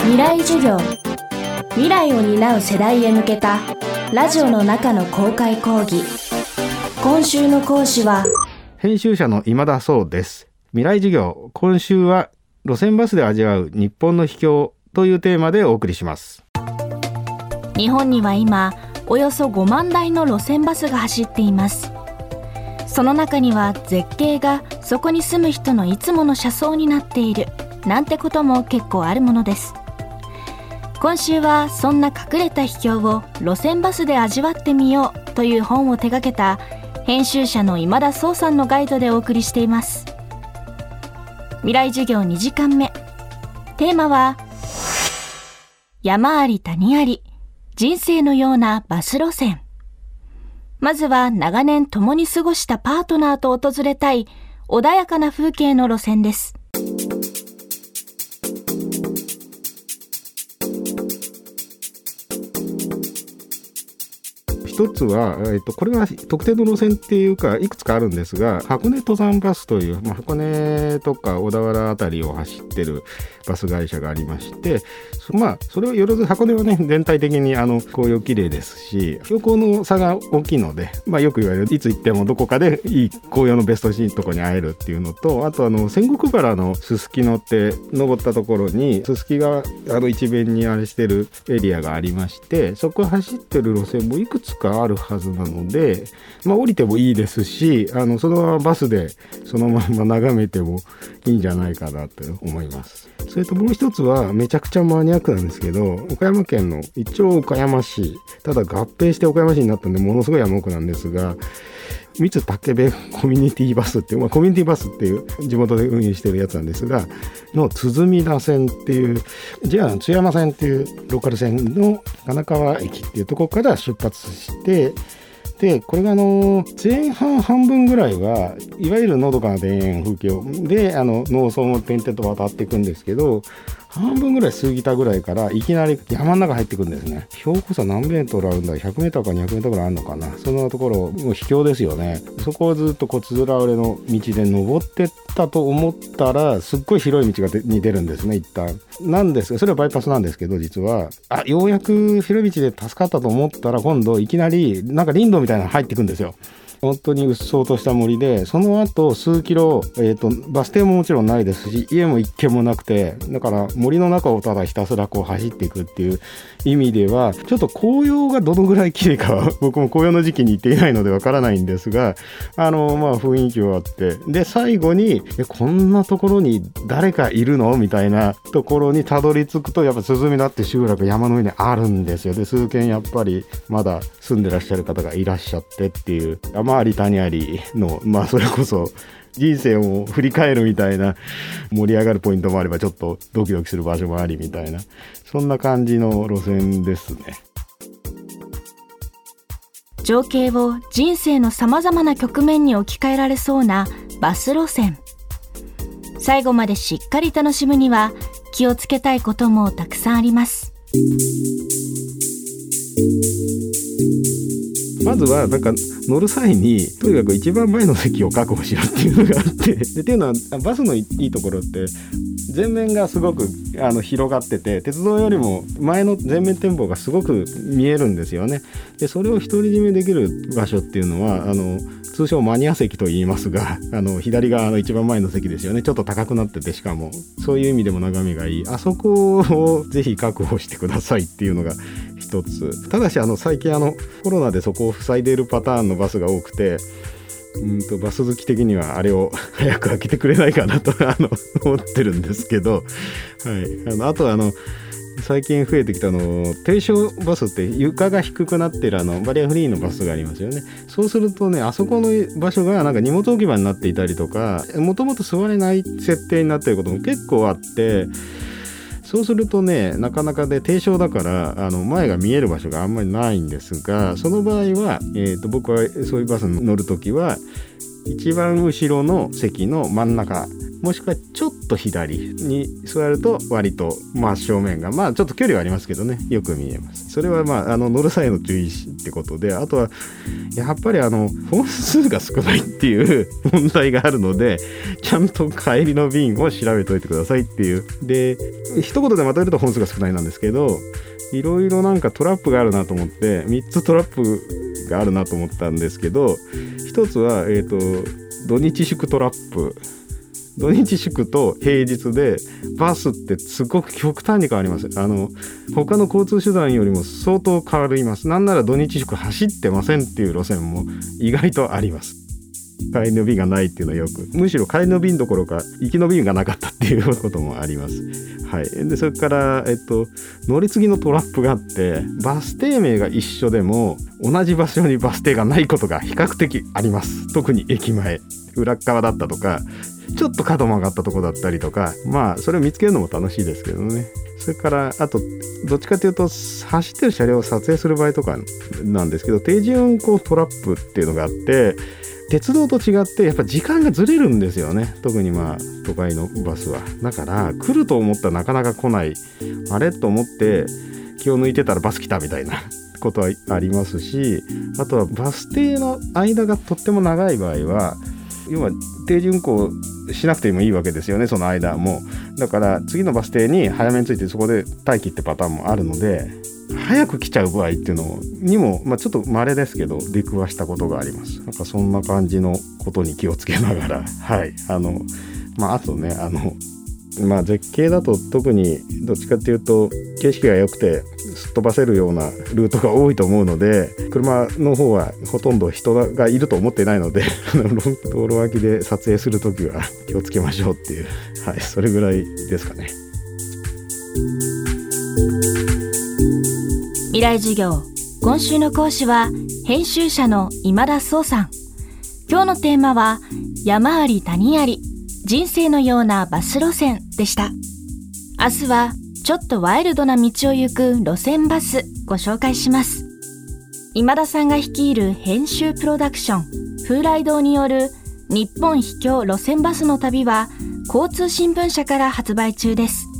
未来授業。未来を担う世代へ向けたラジオの中の公開講義。今週の講師は編集者の今田壮です。未来授業。今週は路線バスで味わう日本の秘境というテーマでお送りします。日本には今およそ5万台の路線バスが走っています。その中には絶景がそこに住む人のいつもの車窓になっているなんてことも結構あるものです今週はそんな隠れた秘境を路線バスで味わってみようという本を手掛けた編集者の今田壮さんのガイドでお送りしています。未来授業2時間目。テーマは山あり谷あり人生のようなバス路線。まずは長年共に過ごしたパートナーと訪れたい穏やかな風景の路線です。一つは、えっと、これは特定の路線っていうかいくつかあるんですが箱根登山バスという、まあ、箱根とか小田原辺りを走ってるバス会社がありましてまあそれをよろず箱根はね全体的にあの紅葉綺麗ですし標高の差が大きいので、まあ、よく言われるいつ行ってもどこかでいい紅葉のベストシーンとこに会えるっていうのとあとあの仙石原のすすきのって登ったところにすすきがあの一面にあれしてるエリアがありましてそこ走ってる路線もいくつかがあるはずなので、まあ、降りてもいいですしあのそのままバスでそのまま眺めてもいいんじゃないかなと思います。それともう一つはめちゃくちゃマニアックなんですけど岡山県の一応岡山市ただ合併して岡山市になったんでものすごい山奥なんですが三津武部コミュニティバスっていう、まあ、コミュニティバスっていう地元で運営してるやつなんですがの鼓田線っていう JR 津山線っていうローカル線の金川駅っていうところから出発してでこれがあの前半半分ぐらいはいわゆるのどかな田園風景であの農村を点々と渡っていくんですけど半分ぐらい過ぎたぐらいからいきなり山の中入ってくるんですね。標高差何メートルあるんだ？100メートルか200メートルぐらいあるのかな？そんなところもう秘境ですよね。そこをずっとこうつづら折れの道で登ってったと思ったらすっごい広い道がに出るんですね一旦。なんですがそれはバイパスなんですけど実は。あようやく広い道で助かったと思ったら今度いきなりなんか林道みたいなの入ってくんですよ。本当にうっそうとした森でその後数キロ、えーと、バス停ももちろんないですし家も一軒もなくてだから森の中をただひたすらこう走っていくっていう意味ではちょっと紅葉がどのぐらい綺麗かは 僕も紅葉の時期に行っていないのでわからないんですがあのまあ雰囲気はあって。で最後にえこんなところに誰かいるの？みたいなところにたどり着くとやっぱ涼みだって集落山の上にあるんですよ。で数軒やっぱりまだ住んでらっしゃる方がいらっしゃってっていう。山あり谷ありのまあそれこそ人生を振り返るみたいな盛り上がるポイントもあればちょっとドキドキする場所もありみたいなそんな感じの路線ですね。情景を人生のさまざまな局面に置き換えられそうなバス路線最後までしっかり楽しむには気をつけたいこともたくさんありますまずはなんか乗る際にとにかく一番前の席を確保しろっていうのがあって。でっていうのはバスのいいところって前面がすごくあの広がってて鉄道よりも前の前面展望がすごく見えるんですよね。でそれを独り占めできる場所っていうのはあの通称マニア席と言いますが あの左側の一番前の席ですよね。ちょっと高くなっててしかも。そういう意味でも眺めがいい。あそこをぜひ確保してくださいっていうのが一つ。ただしあの最近あのコロナでそこを塞いでいるパターンのバスが多くてうんとバス好き的にはあれを 早く開けてくれないかなと あの思ってるんですけど、はい、あのあとあの最近増えてきたの低床バスって床が低くなってるあのバリアフリーのバスがありますよね。そうするとねあそこの場所がなんか荷物置き場になっていたりとかもともと座れない設定になってることも結構あってそうするとねなかなかで低床だからあの前が見える場所があんまりないんですがその場合は、えーと、僕はそういうバスに乗る時は一番後ろの席の真ん中もしくはちょっと左に座ると割と真正面がまあちょっと距離はありますけどね。よく見えます。それはまああの乗る際の注意ってことであとはやっぱりあの本数が少ないっていう問題があるのでちゃんと帰りの便を調べといてくださいっていう。で一言でまとめると本数が少ないなんですけどいろいろなんかトラップがあるなと思って3つトラップがあるなと思ったんですけど一つはえっ、ー、と土日祝トラップ。土日祝と平日でバスってすごく極端に変わります。あの他の交通手段よりも相当変わります。なんなら土日祝走ってませんっていう路線も意外とあります。帰りの便がないっていうのはよくむしろ帰りの便どころか行きの便がなかったっていうこともあります。はい、でそれから、えっと、乗り継ぎのトラップがあってバス停名が一緒でも同じ場所にバス停がないことが比較的あります特に駅前裏側だったとかちょっと角曲がったとこだったりとかまあそれを見つけるのも楽しいですけどね。それからあとどっちかというと走ってる車両を撮影する場合とかなんですけど定時運行トラップっていうのがあって鉄道と違ってやっぱ時間がずれるんですよね。特にまあ都会のバスは。だから来ると思ったらなかなか来ない。あれと思って気を抜いてたらバス来たみたいな ことはありますしあとはバス停の間がとっても長い場合は要は定時運行しなくてもいいわけですよねその間も。だから次のバス停に早めに着いてそこで待機ってパターンもあるので早く来ちゃう場合っていうのにも、まあ、ちょっと稀ですけど出くわしたことがあります。なんかそんな感じのことに気をつけながら。はい。あのまああとねあのまあ絶景だと特にどっちかっていうと景色が良くてすっ飛ばせるようなルートが多いと思うので車の方はほとんど人がいると思ってないので 道路脇で撮影する時は気をつけましょうっていう。はいそれぐらいですかね。未来授業。今週の講師は編集者の今田壮さん。今日のテーマは山あり谷あり。人生のようなバス路線でした明日はちょっとワイルドな道を行く路線バスご紹介します。今田さんが率いる編集プロダクション風来堂による日本秘境路線バスの旅は交通新聞社から発売中です。